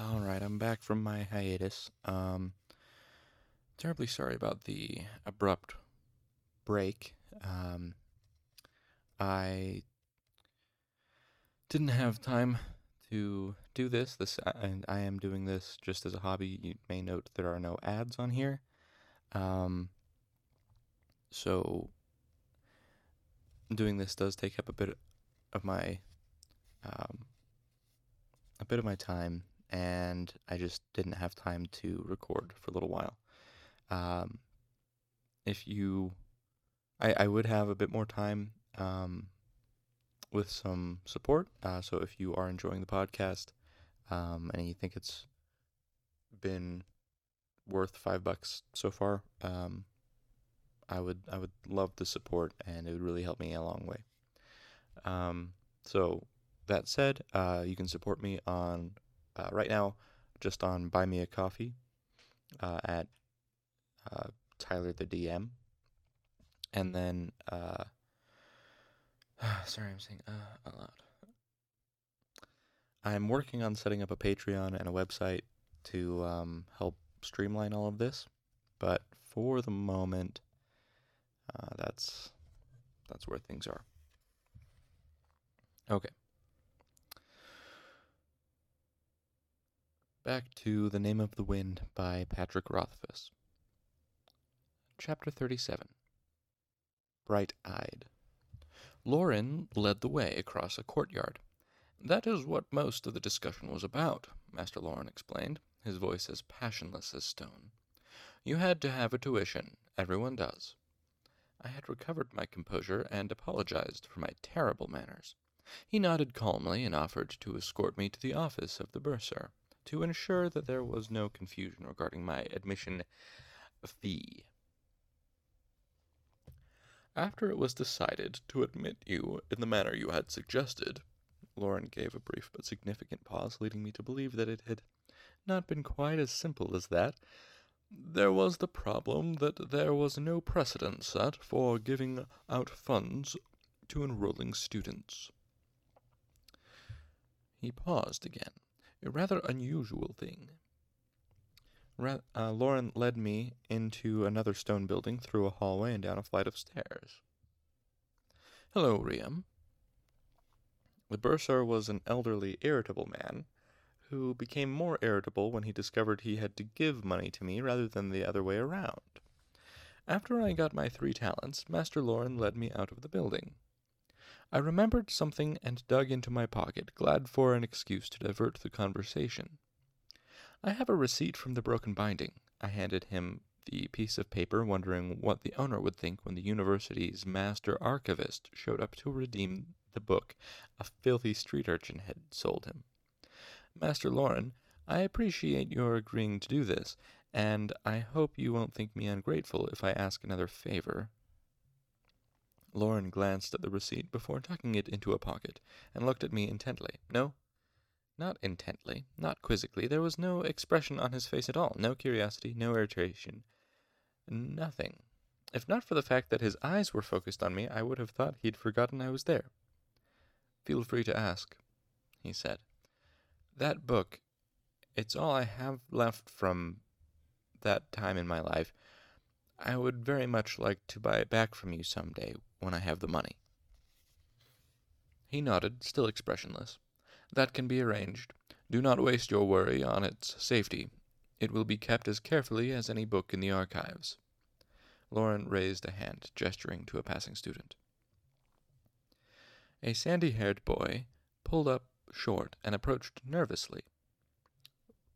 All right, I'm back from my hiatus. Um, terribly sorry about the abrupt break. Um, I didn't have time to do this. This and I am doing this just as a hobby. You may note there are no ads on here. Um, so doing this does take up a bit of my um, a bit of my time, and I just didn't have time to record for a little while. Um, if you, I, I would have a bit more time um, with some support. Uh, so if you are enjoying the podcast um, and you think it's been worth five bucks so far, um, I would I would love the support, and it would really help me a long way. Um, so that said, uh, you can support me on uh, right now just on Buy Me a Coffee uh, at uh, Tyler the DM, and then uh, sorry, I'm saying uh, out loud. I'm working on setting up a Patreon and a website to um, help streamline all of this, but for the moment, uh, that's that's where things are. Okay. Back to The Name of the Wind by Patrick Rothfuss. Chapter 37 Bright Eyed. Lorren led the way across a courtyard. That is what most of the discussion was about, Master Lorren explained, his voice as passionless as stone. You had to have a tuition. Everyone does. I had recovered my composure and apologized for my terrible manners. He nodded calmly and offered to escort me to the office of the bursar to ensure that there was no confusion regarding my admission fee. After it was decided to admit you in the manner you had suggested, Lorren gave a brief but significant pause, leading me to believe that it had not been quite as simple as that. There was the problem that there was no precedent set for giving out funds to enrolling students. He paused again, a rather unusual thing. Ra- uh, Lorren led me into another stone building, through a hallway, and down a flight of stairs. Hello, Riem. The bursar was an elderly, irritable man who became more irritable when he discovered he had to give money to me rather than the other way around. After I got my three talents, Master Lorren led me out of the building. I remembered something and dug into my pocket, glad for an excuse to divert the conversation. I have a receipt from the broken binding. I handed him the piece of paper, wondering what the owner would think when the university's master archivist showed up to redeem the book a filthy street urchin had sold him. Master Lorren, I appreciate your agreeing to do this, and I hope you won't think me ungrateful if I ask another favor. Lorren glanced at the receipt before tucking it into a pocket, and looked at me intently. No, not intently, not quizzically. There was no expression on his face at all, no curiosity, no irritation, nothing. If not for the fact that his eyes were focused on me, I would have thought he'd forgotten I was there. Feel free to ask, he said. That book, it's all I have left from that time in my life. I would very much like to buy it back from you some day when I have the money. He nodded, still expressionless. That can be arranged. Do not waste your worry on its safety. It will be kept as carefully as any book in the archives. Lorren raised a hand, gesturing to a passing student. A sandy haired boy pulled up short and approached nervously.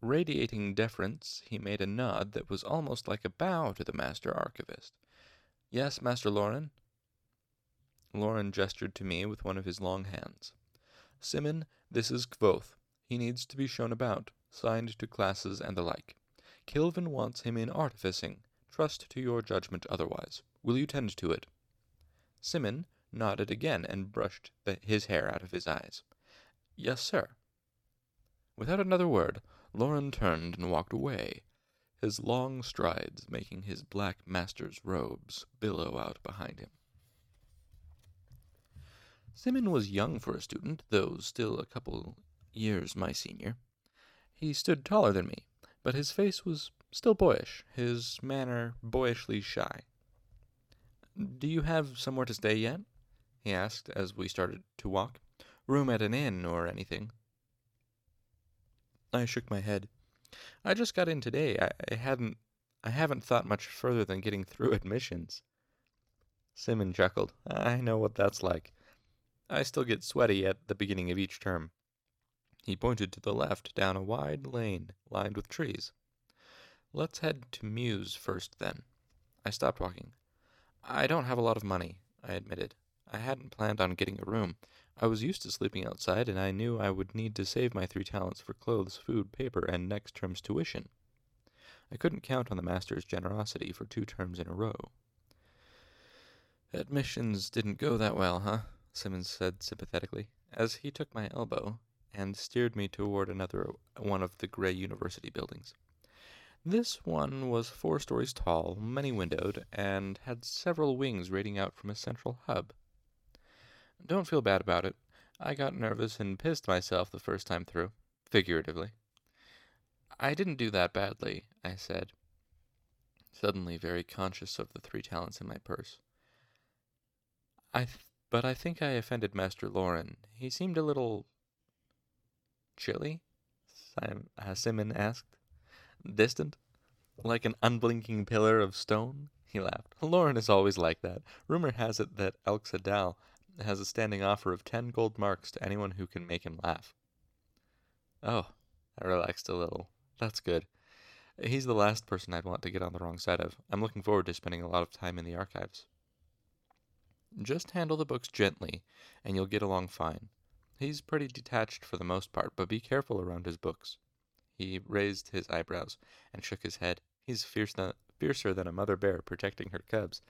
Radiating deference, he made a nod that was almost like a bow to the master archivist. Yes, Master Lorren? Lorren gestured to me with one of his long hands. Simmon, this is Kvothe. He needs to be shown about, signed to classes and the like. Kilvin wants him in artificing. Trust to your judgment otherwise. Will you tend to it? Simmon nodded again and brushed the, his hair out of his eyes. Yes, sir. Without another word, Lorren turned and walked away, his long strides making his black master's robes billow out behind him. Simmon was young for a student, though still a couple years my senior. He stood taller than me, but his face was still boyish, his manner boyishly shy. Do you have somewhere to stay yet? he asked as we started to walk. Room at an inn or anything? I shook my head. I just got in today. I, hadn't I haven't thought much further than getting through admissions. Simmon chuckled. I know what that's like. I still get sweaty at the beginning of each term. He pointed to the left down a wide lane lined with trees. Let's head to Mews first, then. I stopped walking. I don't have a lot of money, I admitted. I hadn't planned on getting a room. I was used to sleeping outside, and I knew I would need to save my three talents for clothes, food, paper, and next term's tuition. I couldn't count on the master's generosity for two terms in a row. Admissions didn't go that well, huh? Simmons said sympathetically, as he took my elbow and steered me toward another one of the gray university buildings. This one was four stories tall, many windowed, and had several wings radiating out from a central hub. Don't feel bad about it. I got nervous and pissed myself the first time through, figuratively. I didn't do that badly, I said, suddenly very conscious of the three talents in my purse. I th- but I think I offended Master Lorren. He seemed a little chilly, uh, Simmon asked. Distant? Like an unblinking pillar of stone? He laughed. Lorren is always like that. Rumor has it that Elxa Dal has a standing offer of ten gold marks to anyone who can make him laugh. Oh, I relaxed a little. That's good. He's the last person I'd want to get on the wrong side of. I'm looking forward to spending a lot of time in the archives. Just handle the books gently, and you'll get along fine. He's pretty detached for the most part, but be careful around his books. He raised his eyebrows and shook his head. He's fierce fiercer than a mother bear protecting her cubs.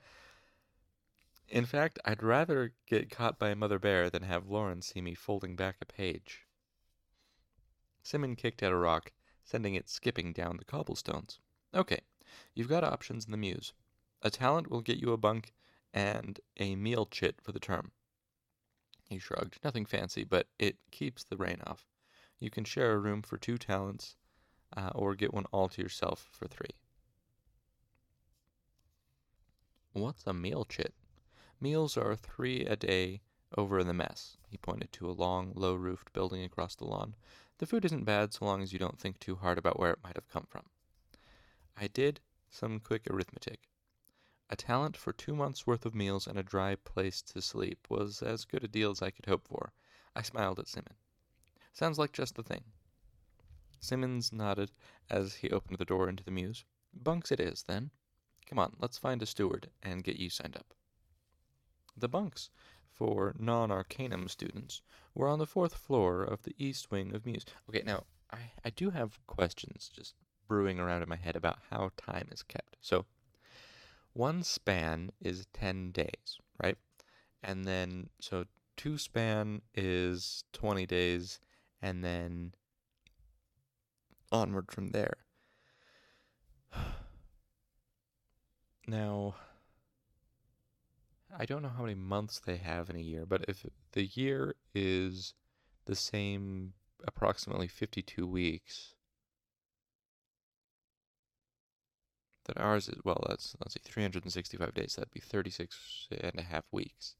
In fact, I'd rather get caught by a mother bear than have Lorren see me folding back a page. Simmon kicked at a rock, sending it skipping down the cobblestones. Okay, you've got options in the Mews. A talent will get you a bunk and a meal chit for the term. He shrugged. Nothing fancy, but it keeps the rain off. You can share a room for two talents, uh, or get one all to yourself for three. What's a meal chit? Meals are three a day over in the mess. He pointed to a long, low roofed building across the lawn. The food isn't bad so long as you don't think too hard about where it might have come from. I did some quick arithmetic. A talent for two months' worth of meals and a dry place to sleep was as good a deal as I could hope for. I smiled at Simmon. Sounds like just the thing. Simmons nodded as he opened the door into the mews. Bunks it is, then. Come on, let's find a steward and get you signed up. The bunks for non arcanum students were on the fourth floor of the east wing of Mews. Okay, now I, I do have questions just brewing around in my head about how time is kept. So, one span is 10 days, right? And then, so two span is 20 days, and then onward from there. Now, I don't know how many months they have in a year, but if the year is the same approximately 52 weeks, that ours is, well, that's, let's see, 365 days, that'd be 36 and a half weeks.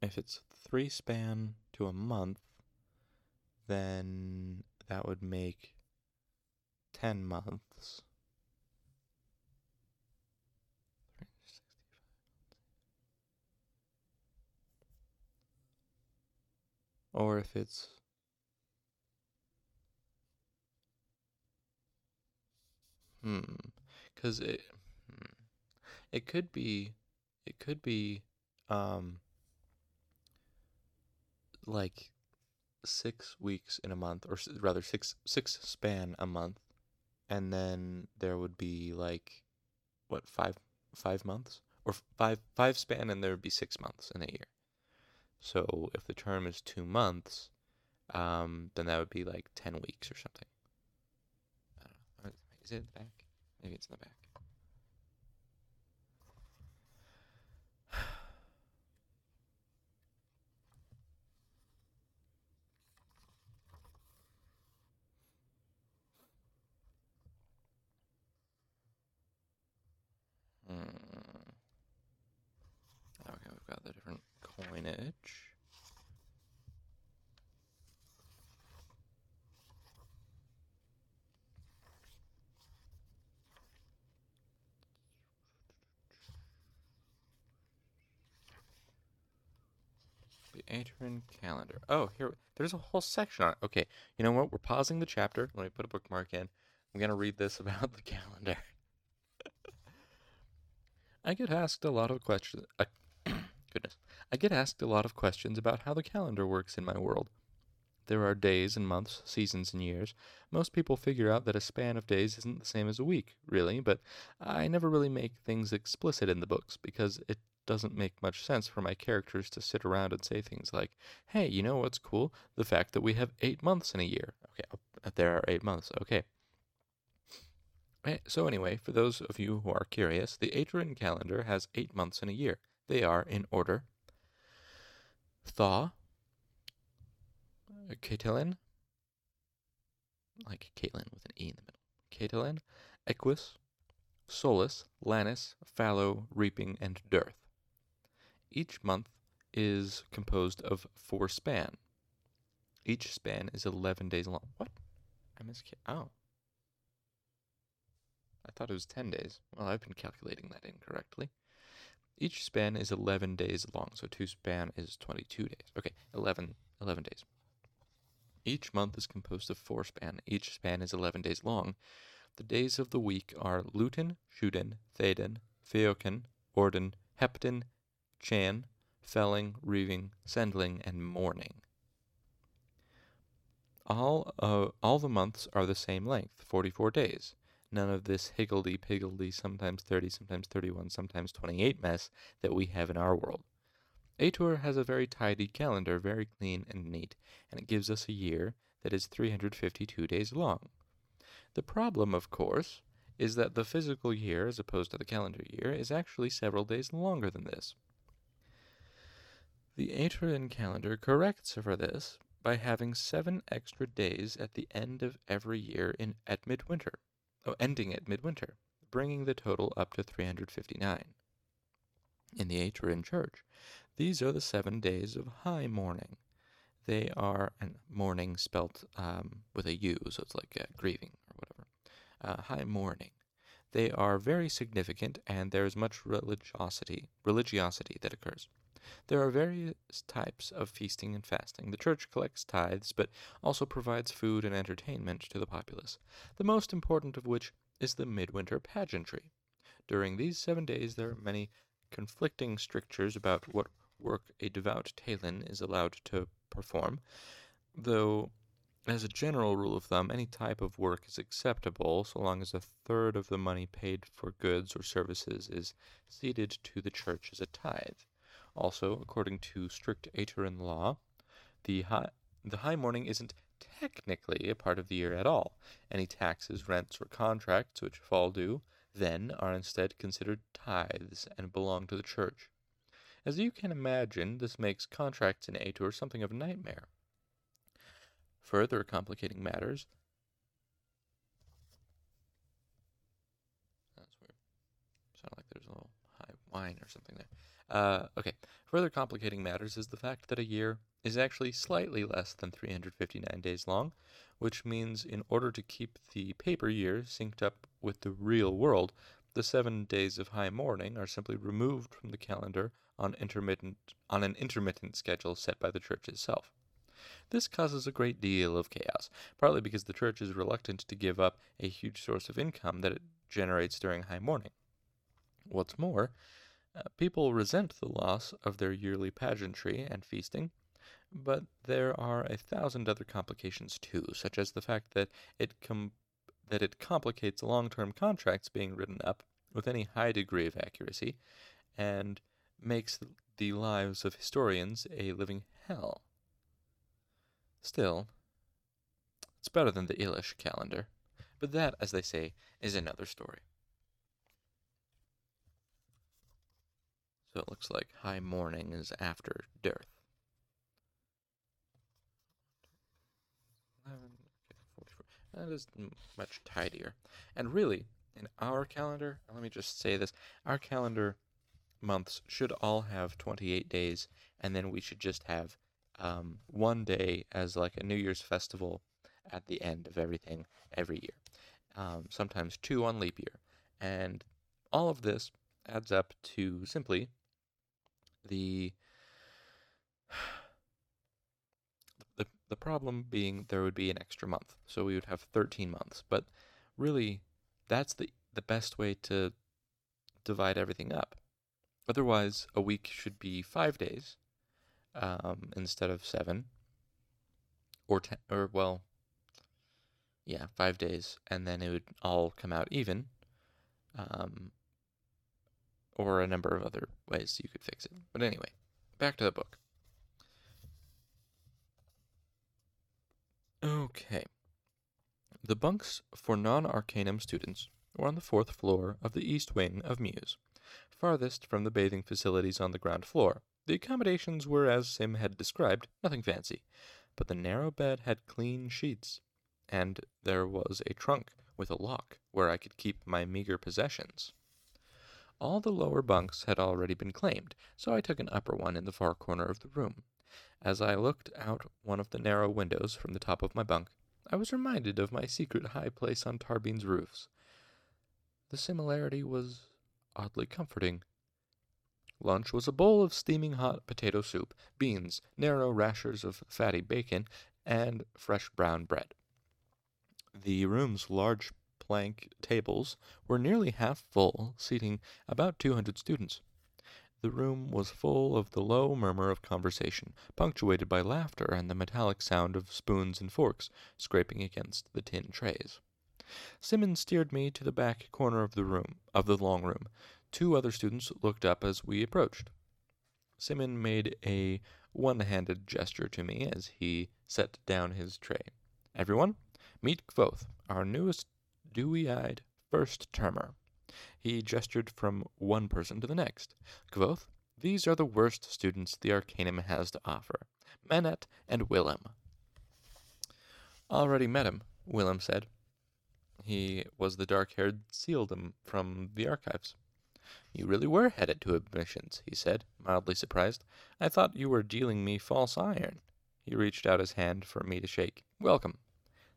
If it's three span to a month, then that would make 10 months. Or if it's hmm, because it hmm, it could be it could be um like six weeks in a month, or rather six six span a month, and then there would be like what five five months or five five span, and there would be six months in a year. So if the term is two months, um, then that would be like ten weeks or something. It in the back? Maybe it's in the back. Hmm. Okay, we've got the different coinage. Aturan calendar. Oh, here, there's a whole section on it. Okay, you know what? We're pausing the chapter. Let me put a bookmark in. I'm to read this about the calendar. I get asked a lot of questions. Uh, goodness. I get asked a lot of questions about how the calendar works in my world. There are days and months, seasons and years. Most people figure out that a span of days isn't the same as a week, really, but I never really make things explicit in the books because it doesn't make much sense for my characters to sit around and say things like, hey, you know what's cool? The fact that we have eight months in a year. Okay, uh, there are eight months. Okay. Eh, so, anyway, for those of you who are curious, the Aturan calendar has eight months in a year. They are in order Thaw, Catelyn, like Caitlin with an E in the middle. Catelyn, Equus, Solis, Lannis, Fallow, Reaping, and Dearth. Each month is composed of four span. Each span is 11 days long. What? I misca- Oh. I thought it was 10 days. Well, I've been calculating that incorrectly. Each span is 11 days long, so two span is 22 days. Okay, 11, 11 days. Each month is composed of four span. Each span is 11 days long. The days of the week are Lutin, Shuden, Thaden, Theoken, Orden, Hepton, Chan, Felling, Reaving, Sendling, and Mourning. All, uh, all the months are the same length, 44 days. None of this higgledy-piggledy, sometimes 30, sometimes 31, sometimes 28 mess that we have in our world. Atur has a very tidy calendar, very clean and neat, and it gives us a year that is 352 days long. The problem, of course, is that the physical year, as opposed to the calendar year, is actually several days longer than this. The Aturan calendar corrects for this by having seven extra days at the end of every year in at midwinter, oh, ending at midwinter, bringing the total up to 359. In the Aturan Church, these are the seven days of high mourning. They are, and mourning spelt um, with a U, so it's like uh, grieving or whatever. Uh, high mourning. They are very significant, and there is much religiosity, religiosity that occurs. There are various types of feasting and fasting. The church collects tithes, but also provides food and entertainment to the populace, the most important of which is the midwinter pageantry. During these seven days, there are many conflicting strictures about what work a devout Tehlin is allowed to perform, though, as a general rule of thumb, any type of work is acceptable so long as a third of the money paid for goods or services is ceded to the church as a tithe. Also, according to strict Aturan law, the high, the high mourning isn't technically a part of the year at all. Any taxes, rents, or contracts which fall due then are instead considered tithes and belong to the church. As you can imagine, this makes contracts in Atur something of a nightmare. Further complicating matters. Sounded like there's a little high whine or something there. Uh, okay, further complicating matters is the fact that a year is actually slightly less than 359 days long, which means in order to keep the paper year synced up with the real world, the seven days of high mourning are simply removed from the calendar on, intermittent, on an intermittent schedule set by the church itself. This causes a great deal of chaos, partly because the church is reluctant to give up a huge source of income that it generates during high mourning. What's more, Uh, people resent the loss of their yearly pageantry and feasting, but there are a thousand other complications too, such as the fact that it com- that it complicates long-term contracts being written up with any high degree of accuracy, and makes the lives of historians a living hell. Still, it's better than the Yllish calendar, but that, as they say, is another story. So it looks like high morning is after dearth. That is much tidier. And really, in our calendar, let me just say this our calendar months should all have 28 days, and then we should just have um, one day as like a New Year's festival at the end of everything every year. Um, sometimes two on leap year. And all of this adds up to simply the the the problem being there would be an extra month. So we would have 13 months. But really that's the the best way to divide everything up. Otherwise, a week should be 5 days um, instead of 7 or 10 or well yeah, 5 days and then it would all come out even. Um, or a number of other ways you could fix it. But anyway, back to the book. Okay. The bunks for non Arcanum students were on the fourth floor of the east wing of Mews, farthest from the bathing facilities on the ground floor. The accommodations were as Sim had described, nothing fancy, but the narrow bed had clean sheets, and there was a trunk with a lock where I could keep my meager possessions. All the lower bunks had already been claimed, so I took an upper one in the far corner of the room. As I looked out one of the narrow windows from the top of my bunk, I was reminded of my secret high place on Tarbean's roofs. The similarity was oddly comforting. Lunch was a bowl of steaming hot potato soup, beans, narrow rashers of fatty bacon, and fresh brown bread. The room's large plank tables were nearly half full, seating about 200 students. The room was full of the low murmur of conversation, punctuated by laughter and the metallic sound of spoons and forks scraping against the tin trays. Simmons steered me to the back corner of the room, of the long room. Two other students looked up as we approached. Simmons made a one-handed gesture to me as he set down his tray. Everyone, meet Kvothe, our newest dewy-eyed first termer. He gestured from one person to the next. Kvothe, these are the worst students the Arcanum has to offer. Manette and Wilem. Already met him, Wilem said. He was the dark-haired Cealdim from the archives. You really were headed to admissions, he said, mildly surprised. I thought you were dealing me false iron. He reached out his hand for me to shake. Welcome.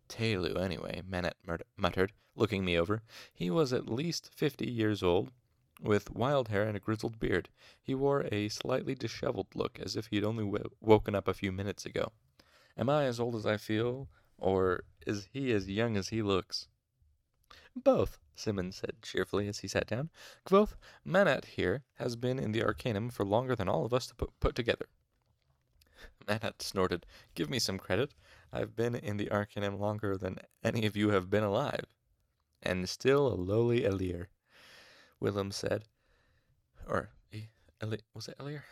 Tehlu, anyway, Manette muttered, looking me over. He was at least fifty years old, with wild hair and a grizzled beard. He wore a slightly disheveled look, as if he had only w- woken up a few minutes ago. Am I as old as I feel, or is he as young as he looks? Both, Simmons said cheerfully as he sat down. Kvothe, Manette here has been in the Arcanum for longer than all of us to put, put together. Manette snorted. Give me some credit. I've been in the Arcanum longer than any of you have been alive. And still a lowly E'lir, Wilem said. Or, Eli, was it E'lir?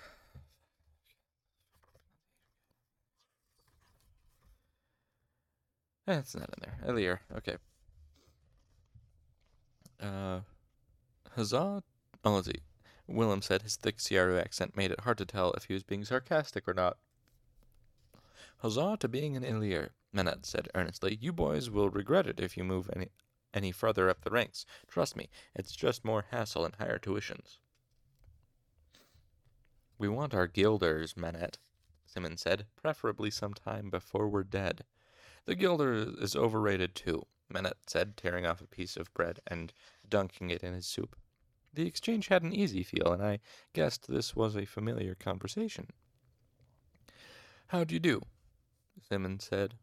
That's not in there. E'lir, okay. Uh, huzzah. Oh, let's see. Wilem said his thick Siaru accent made it hard to tell if he was being sarcastic or not. Huzzah to being an E'lir, Manette said earnestly. You boys will regret it if you move any any further up the ranks. Trust me, it's just more hassle and higher tuitions. We want our guilders, Manette, Simmons said, preferably sometime before we're dead. The guilder is overrated too, Manette said, tearing off a piece of bread and dunking it in his soup. The exchange had an easy feel, and I guessed this was a familiar conversation. How do you do? Simmon said.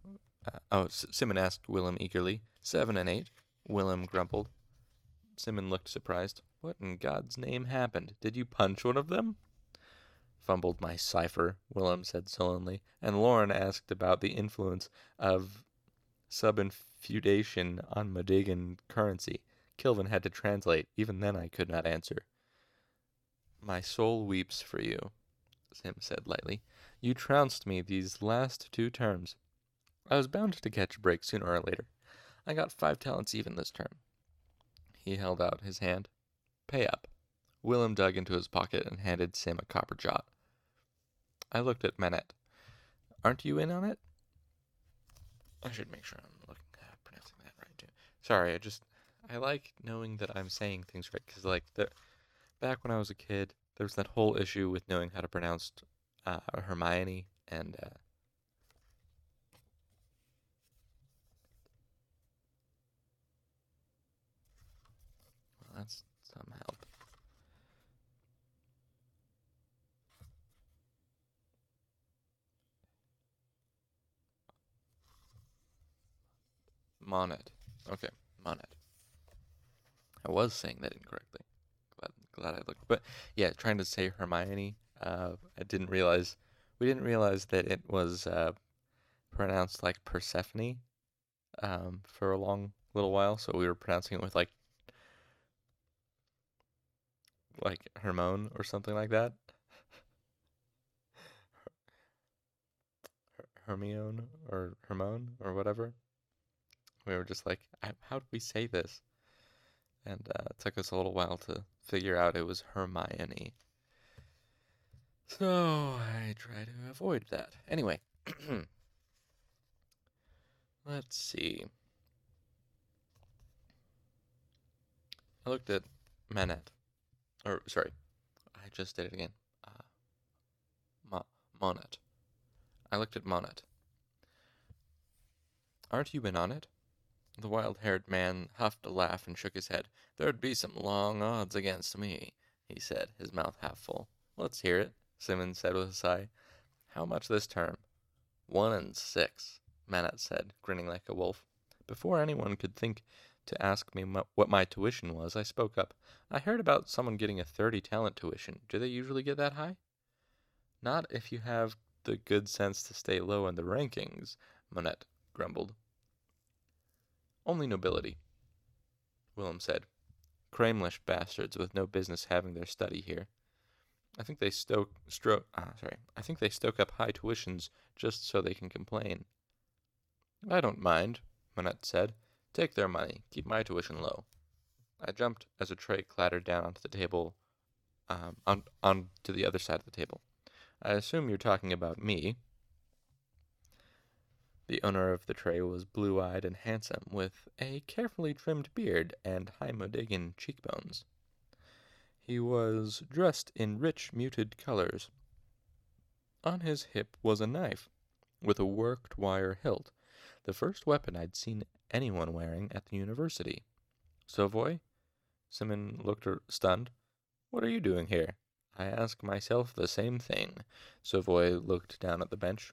Uh, oh, S- Simmon asked Wilem eagerly. Seven and eight. Wilem grumbled. Simmon looked surprised. What in God's name happened? Did you punch one of them? Fumbled my cipher, Wilem said sullenly, and Lorren asked about the influence of subinfeudation on Modegan currency. Kilvin had to translate. Even then I could not answer. My soul weeps for you, Sim said lightly. You trounced me these last two terms. I was bound to catch a break sooner or later. I got five talents even this term. He held out his hand. Pay up. Wilem dug into his pocket and handed Sim a copper jot. I looked at Manette. Aren't you in on it? I should make sure I'm looking at pronouncing that right too. Sorry, I just I like knowing that I'm saying things right because like the back when I was a kid, there was that whole issue with knowing how to pronounce uh, Hermione and uh, well, that's some help. Monet. Okay, Monet. I was saying that incorrectly. Glad, glad I looked. But yeah, trying to say Hermione. Uh, I didn't realize we didn't realize that it was uh, pronounced like Persephone um, for a long little while. So we were pronouncing it with like like Hermione or something like that. Hermione or Hermione or whatever. We were just like, how do we say this? And uh, it took us a little while to figure out it was Hermione. So I try to avoid that. Anyway, let's see. I looked at Manette. Or, sorry, I just did it again. Uh, Ma- Manet. I looked at Manet. Aren't you in on it? The wild haired man huffed a laugh and shook his head. There'd be some long odds against me, he said, his mouth half full. Let's hear it, Simmons said with a sigh. How much this term? One and six, Manette said, grinning like a wolf. Before anyone could think to ask me what my tuition was, I spoke up. I heard about someone getting a 30 talent tuition. Do they usually get that high? Not if you have the good sense to stay low in the rankings, Manette grumbled. Only nobility, Wilem said. Cramlish bastards with no business having their study here. I think they stoke stroke ah, sorry. I think they stoke up high tuitions just so they can complain. I don't mind, Manette said. Take their money. Keep my tuition low. I jumped as a tray clattered down onto the table, um, on, on to the other side of the table. I assume you're talking about me, the owner of the tray was blue eyed and handsome, with a carefully trimmed beard and high Modegan cheekbones. He was dressed in rich, muted colors. On his hip was a knife, with a worked wire hilt, the first weapon I'd seen anyone wearing at the university. Sovoy? Simmon looked stunned. What are you doing here? I ask myself the same thing. Sovoy looked down at the bench.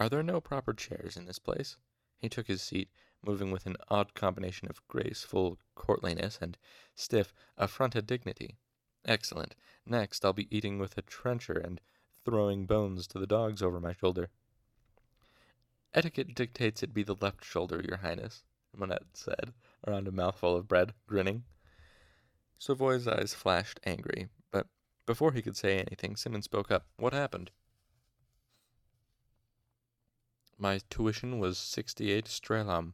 Are there no proper chairs in this place? He took his seat, moving with an odd combination of graceful courtliness and stiff, affronted dignity. Excellent. Next, I'll be eating with a trencher and throwing bones to the dogs over my shoulder. Etiquette dictates it be the left shoulder, your highness, Manette said, around a mouthful of bread, grinning. Sovoy's eyes flashed angry, but before he could say anything, Simmons spoke up. What happened? My tuition was sixty-eight strelam,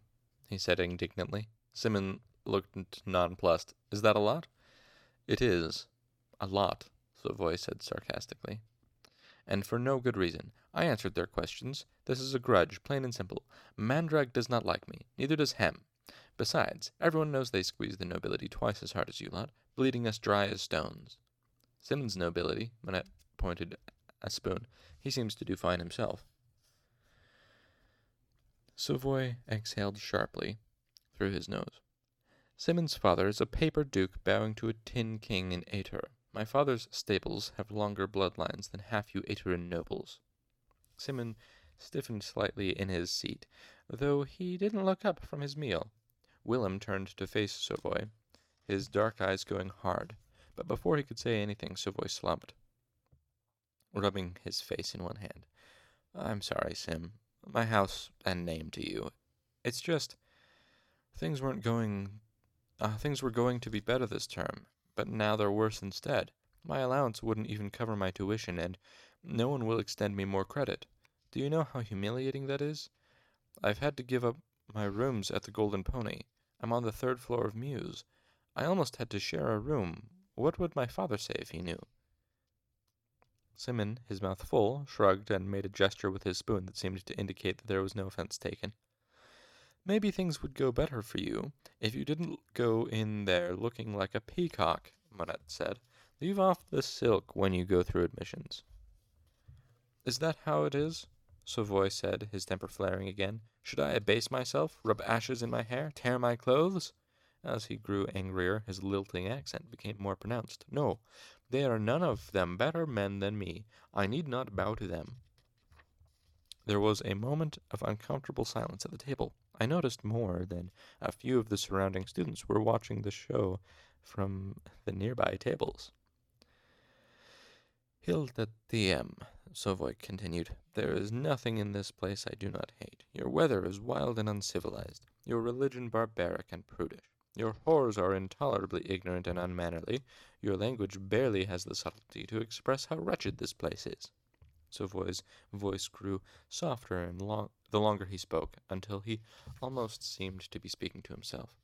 he said indignantly. Simmon looked nonplussed. Is that a lot? It is. A lot, Sovoy said sarcastically. And for no good reason. I answered their questions. This is a grudge, plain and simple. Mandrag does not like me. Neither does Hem. Besides, everyone knows they squeeze the nobility twice as hard as you lot, bleeding us dry as stones. Simmon's nobility, Manette pointed a spoon. He seems to do fine himself. Sovoy exhaled sharply through his nose. Simmon's father is a paper duke bowing to a tin king in Atur. My father's stables have longer bloodlines than half you Aturan nobles. Simmon stiffened slightly in his seat, though he didn't look up from his meal. Wilem turned to face Sovoy, his dark eyes going hard, but before he could say anything, Sovoy slumped, rubbing his face in one hand. I'm sorry, Sim my house and name to you. It's just things weren't going uh, things were going to be better this term, but now they're worse instead. My allowance wouldn't even cover my tuition, and no one will extend me more credit. Do you know how humiliating that is? I've had to give up my rooms at the Golden Pony. I'm on the third floor of Mews. I almost had to share a room. What would my father say if he knew? Simmon, his mouth full, shrugged and made a gesture with his spoon that seemed to indicate that there was no offense taken. Maybe things would go better for you if you didn't go in there looking like a peacock, Manette said. Leave off the silk when you go through admissions. Is that how it is? Sovoy said, his temper flaring again. Should I abase myself, rub ashes in my hair, tear my clothes? As he grew angrier, his lilting accent became more pronounced. No, they are none of them better men than me. I need not bow to them. There was a moment of uncomfortable silence at the table. I noticed more than a few of the surrounding students were watching the show from the nearby tables. Hilda Diem, Sovoy continued, there is nothing in this place I do not hate. Your weather is wild and uncivilized, your religion barbaric and prudish. Your whores are intolerably ignorant and unmannerly. Your language barely has the subtlety to express how wretched this place is. Sovoy's voice grew softer and long, the longer he spoke, until he almost seemed to be speaking to himself.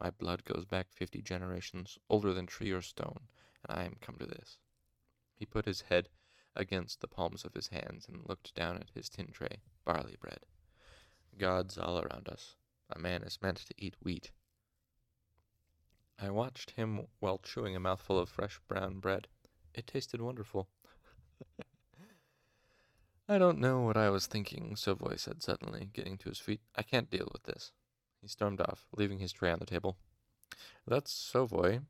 My blood goes back fifty generations, older than tree or stone, and I am come to this. He put his head against the palms of his hands and looked down at his tin tray, barley bread. Gods all around us. A man is meant to eat wheat. I watched him while chewing a mouthful of fresh brown bread. It tasted wonderful. I don't know what I was thinking, Sovoy said suddenly, getting to his feet. I can't deal with this. He stormed off, leaving his tray on the table. That's Sovoy,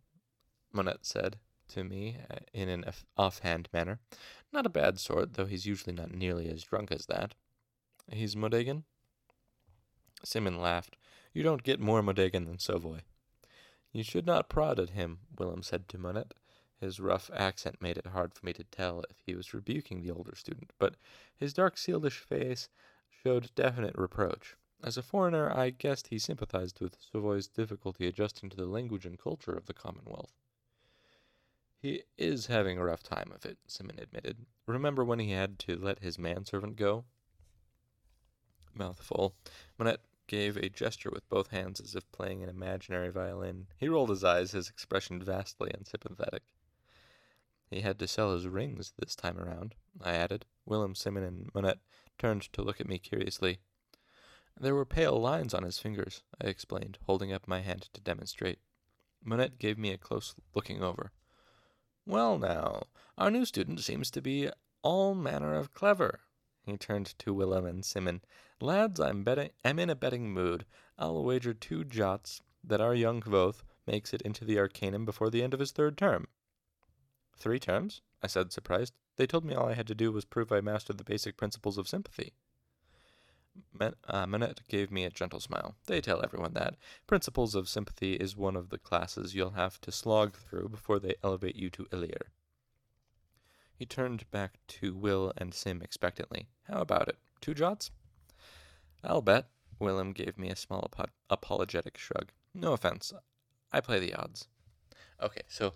Manet said to me uh, in an offhand manner. Not a bad sort, though he's usually not nearly as drunk as that. He's Modegan? Simmon laughed. You don't get more Modegan than Sovoy. You should not prod at him, Wilem said to Manet. His rough accent made it hard for me to tell if he was rebuking the older student, but his dark Cealdish face showed definite reproach. As a foreigner, I guessed he sympathized with Sovoy's difficulty adjusting to the language and culture of the Commonwealth. He is having a rough time of it, Simmon admitted. Remember when he had to let his manservant go? Mouthful. Manet gave a gesture with both hands as if playing an imaginary violin. He rolled his eyes, his expression vastly unsympathetic. He had to sell his rings this time around, I added. Wilem, Simmon, and Manet turned to look at me curiously. There were pale lines on his fingers, I explained, holding up my hand to demonstrate. Manet gave me a close looking over. Well, now, our new student seems to be all manner of clever. He turned to Wilem and Simmon. Lads, I'm betting I'm in a betting mood. I'll wager two jots that our young Kvothe makes it into the Arcanum before the end of his third term. Three terms? I said, surprised. They told me all I had to do was prove I mastered the basic principles of sympathy. Men- uh, gave me a gentle smile. They tell everyone that. Principles of sympathy is one of the classes you'll have to slog through before they elevate you to E'lir. He turned back to Will and Sim expectantly. How about it? Two jots? I'll bet. Wilem gave me a small ap- apologetic shrug. No offense. I play the odds. Okay, so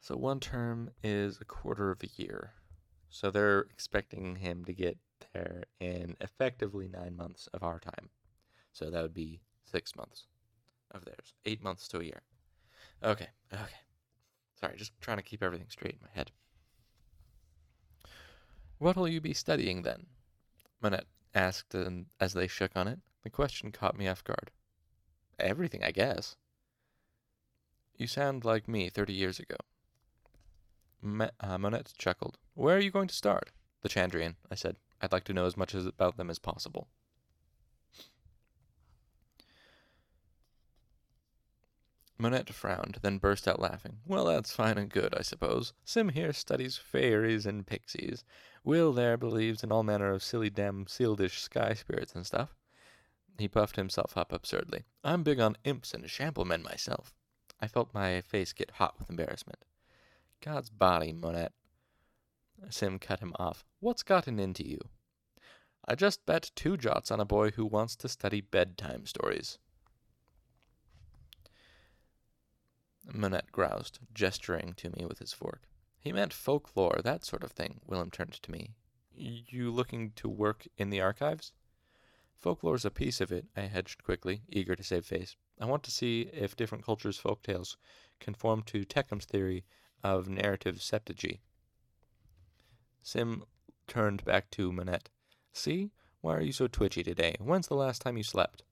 so one term is a quarter of a year. So they're expecting him to get there in effectively nine months of our time. So that would be six months of theirs. Eight months to a year. Okay, okay. Sorry, just trying to keep everything straight in my head. What will you be studying then? Manet asked and as they shook on it. The question caught me off guard. Everything, I guess. You sound like me thirty years ago. Ma- uh, Manet chuckled. Where are you going to start? The Chandrian, I said. I'd like to know as much as about them as possible. Manet frowned, then burst out laughing. Well, that's fine and good, I suppose. Sim here studies fairies and pixies. Will there believes in all manner of silly damn Cealdish sky spirits and stuff. He puffed himself up absurdly. I'm big on imps and shamblemen myself. I felt my face get hot with embarrassment. God's body, Manet. Sim cut him off. What's gotten into you? I just bet two jots on a boy who wants to study bedtime stories. Manet groused, gesturing to me with his fork. He meant folklore, that sort of thing. Wilem turned to me. You looking to work in the archives? Folklore's a piece of it, I hedged quickly, eager to save face. I want to see if different cultures' folk tales conform to Teccam's theory of narrative septuagy. Sim turned back to Manet. See? Why are you so twitchy today? When's the last time you slept?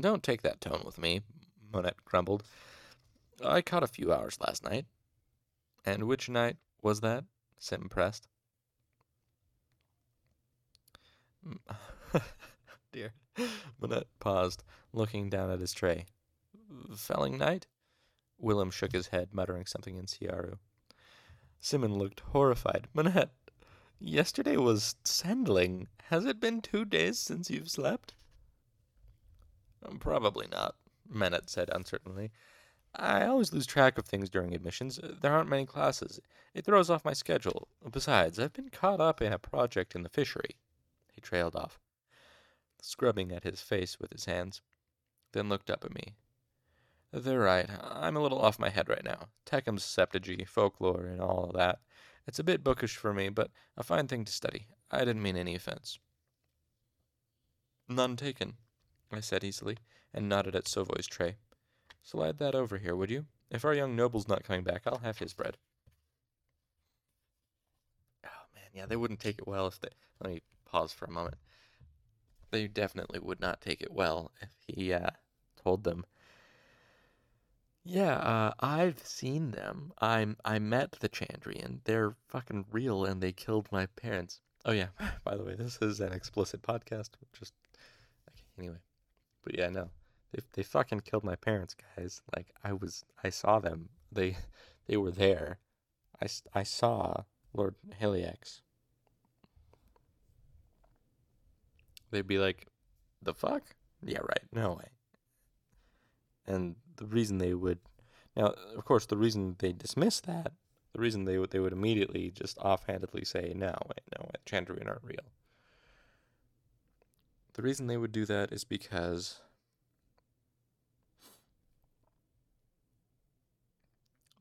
Don't take that tone with me, Manet grumbled. I caught a few hours last night. And which night was that? Sim pressed. Hmm. Dear. Manet paused, looking down at his tray. Felling night? Wilem shook his head, muttering something in Siaru. Simmon looked horrified. Manet, yesterday was Cendling. Has it been two days since you've slept? Um, probably not, Manet said uncertainly. I always lose track of things during admissions. Uh, there aren't many classes. It throws off my schedule. Besides, I've been caught up in a project in the fishery. He trailed off, scrubbing at his face with his hands, then looked up at me. They're right. I'm a little off my head right now. Teccam's septuagy, folklore, and all that. It's a bit bookish for me, but a fine thing to study. I didn't mean any offense. None taken, I said easily, and nodded at Sovoy's tray. Slide that over here, would you? If our young noble's not coming back, I'll have his bread. Oh, man, yeah, they wouldn't take it well if they. Let me pause for a moment. They definitely would not take it well if he uh, told them. Yeah, uh, I've seen them. I'm I met the Chandrian. They're fucking real, and they killed my parents. Oh yeah. By the way, this is an explicit podcast. Just okay, anyway. But yeah, no. They they fucking killed my parents, guys. Like I was I saw them. They they were there. I, I saw Lord Haliax. They'd be like, "The fuck? Yeah, right. No way." And the reason they would now, of course, the reason they dismiss that, the reason they would they would immediately just offhandedly say, "No, wait, no, wait, aren't real." The reason they would do that is because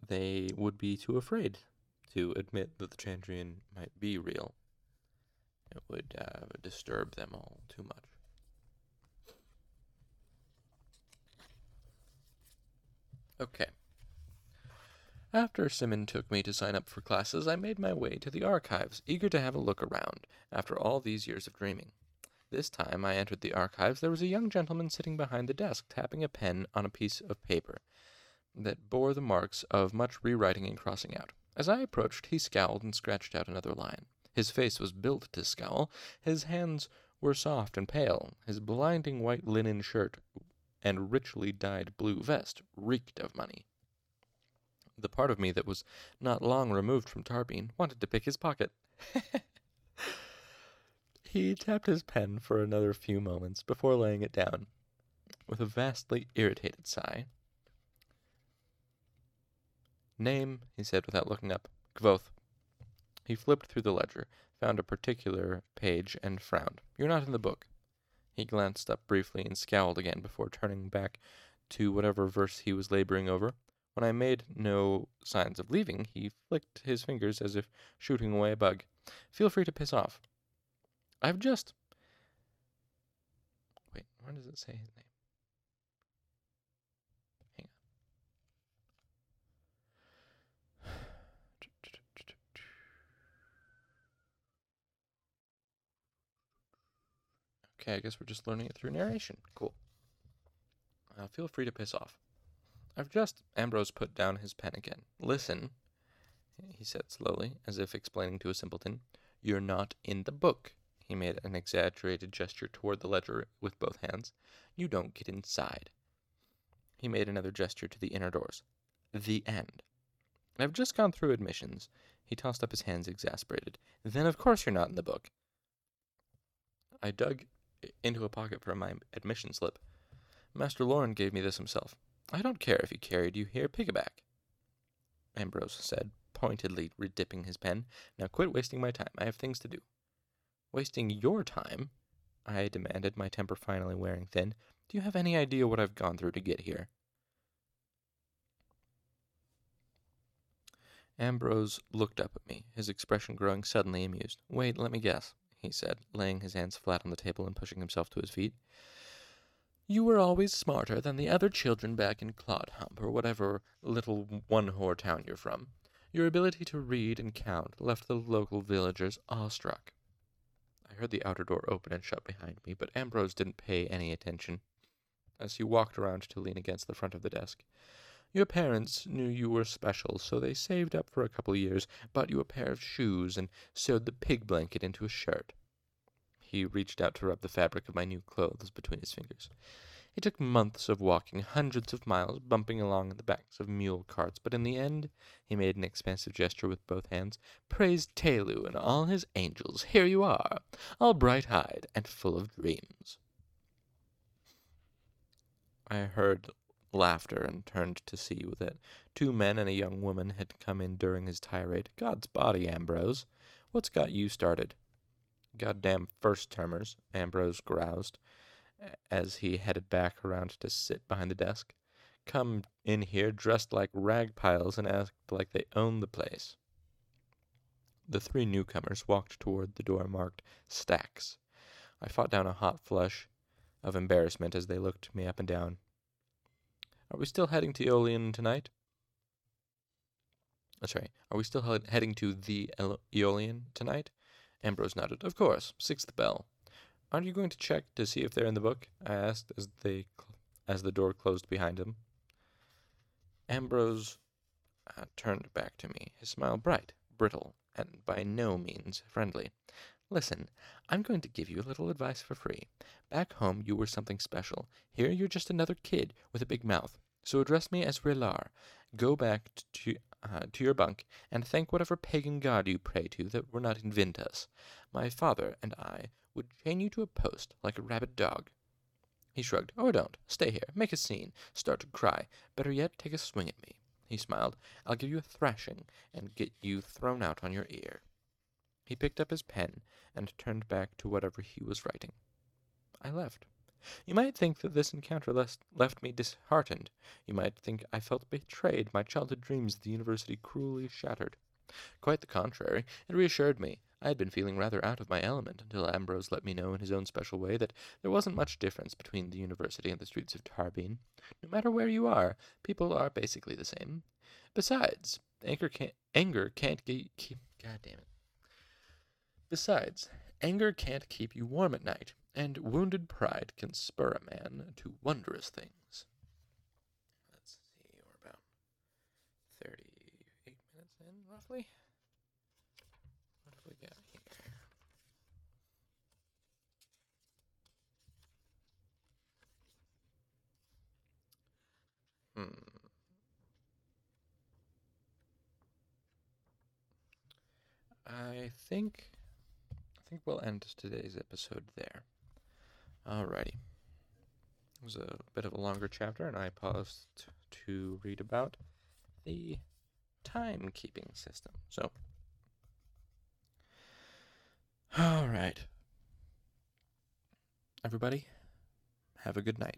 they would be too afraid to admit that the Chandrian might be real. It would uh, disturb them all too much. Okay. After Simmon took me to sign up for classes, I made my way to the archives, eager to have a look around, after all these years of dreaming. This time I entered the archives, there was a young gentleman sitting behind the desk, tapping a pen on a piece of paper that bore the marks of much rewriting and crossing out. As I approached, he scowled and scratched out another line. His face was built to scowl, his hands were soft and pale, his blinding white linen shirt and richly dyed blue vest reeked of money. The part of me that was not long removed from Tarbean wanted to pick his pocket. he tapped his pen for another few moments before laying it down. With a vastly irritated sigh, Name, he said without looking up. Kvothe. He flipped through the ledger, found a particular page, and frowned. You're not in the book. He glanced up briefly and scowled again before turning back to whatever verse he was laboring over. When I made no signs of leaving, he flicked his fingers as if shooting away a bug. Feel free to piss off. I've just. Wait, where does it say his name? Okay, I guess we're just learning it through narration. Cool. Uh, feel free to piss off. I've just. Ambrose put down his pen again. Listen, he said slowly, as if explaining to a simpleton. You're not in the book. He made an exaggerated gesture toward the ledger with both hands. You don't get inside. He made another gesture to the inner doors. The end. I've just gone through admissions. He tossed up his hands, exasperated. Then, of course, you're not in the book. I dug into a pocket for my admission slip. Master Lorren gave me this himself. I don't care if he carried you here piggyback. Ambrose said, pointedly redipping his pen. Now quit wasting my time. I have things to do. Wasting your time? I demanded, my temper finally wearing thin. Do you have any idea what I've gone through to get here? Ambrose looked up at me, his expression growing suddenly amused. Wait, let me guess he said, laying his hands flat on the table and pushing himself to his feet. You were always smarter than the other children back in Clodhump, or whatever little one-whore town you're from. Your ability to read and count left the local villagers awestruck. I heard the outer door open and shut behind me, but Ambrose didn't pay any attention as he walked around to lean against the front of the desk. Your parents knew you were special, so they saved up for a couple of years, bought you a pair of shoes, and sewed the pig blanket into a shirt. He reached out to rub the fabric of my new clothes between his fingers. It took months of walking, hundreds of miles, bumping along the backs of mule carts, but in the end, he made an expansive gesture with both hands, praised Tehlu and all his angels. Here you are, all bright-eyed and full of dreams. I heard laughter and turned to see that two men and a young woman had come in during his tirade. God's body, Ambrose. What's got you started? Goddamn first termers, Ambrose groused as he headed back around to sit behind the desk. Come in here dressed like rag piles and act like they own the place. The three newcomers walked toward the door marked Stacks. I fought down a hot flush of embarrassment as they looked me up and down. Are we still heading to Eolian tonight? That's right. Are we still he- heading to the Eolian tonight? Ambrose nodded. Of course. Sixth bell. Aren't you going to check to see if they're in the book? I asked as they as the door closed behind him. Ambrose uh, turned back to me, his smile bright, brittle, and by no means friendly. Listen, I'm going to give you a little advice for free. Back home, you were something special. Here, you're just another kid with a big mouth. So address me as Relar. Go back to uh, to your bunk and thank whatever pagan god you pray to that we're not in Vintas. My father and I would chain you to a post like a rabid dog. He shrugged. Or don't. Stay here. Make a scene. Start to cry. Better yet, take a swing at me. He smiled. I'll give you a thrashing and get you thrown out on your ear. He picked up his pen and turned back to whatever he was writing. I left. You might think that this encounter left me disheartened. You might think I felt betrayed, my childhood dreams of the university cruelly shattered. Quite the contrary, it reassured me. I had been feeling rather out of my element until Ambrose let me know in his own special way that there wasn't much difference between the university and the streets of Tarbean. No matter where you are, people are basically the same. Besides, anger can't, anger can't keep. God damn it. Besides, anger can't keep you warm at night and wounded pride can spur a man to wondrous things. Let's see, we're about 38 minutes in, roughly. What have we got here? Hmm. I think think we'll end today's episode there. Alrighty. It was a bit of a longer chapter, and I paused to read about the timekeeping system. So, alright. Everybody, have a good night.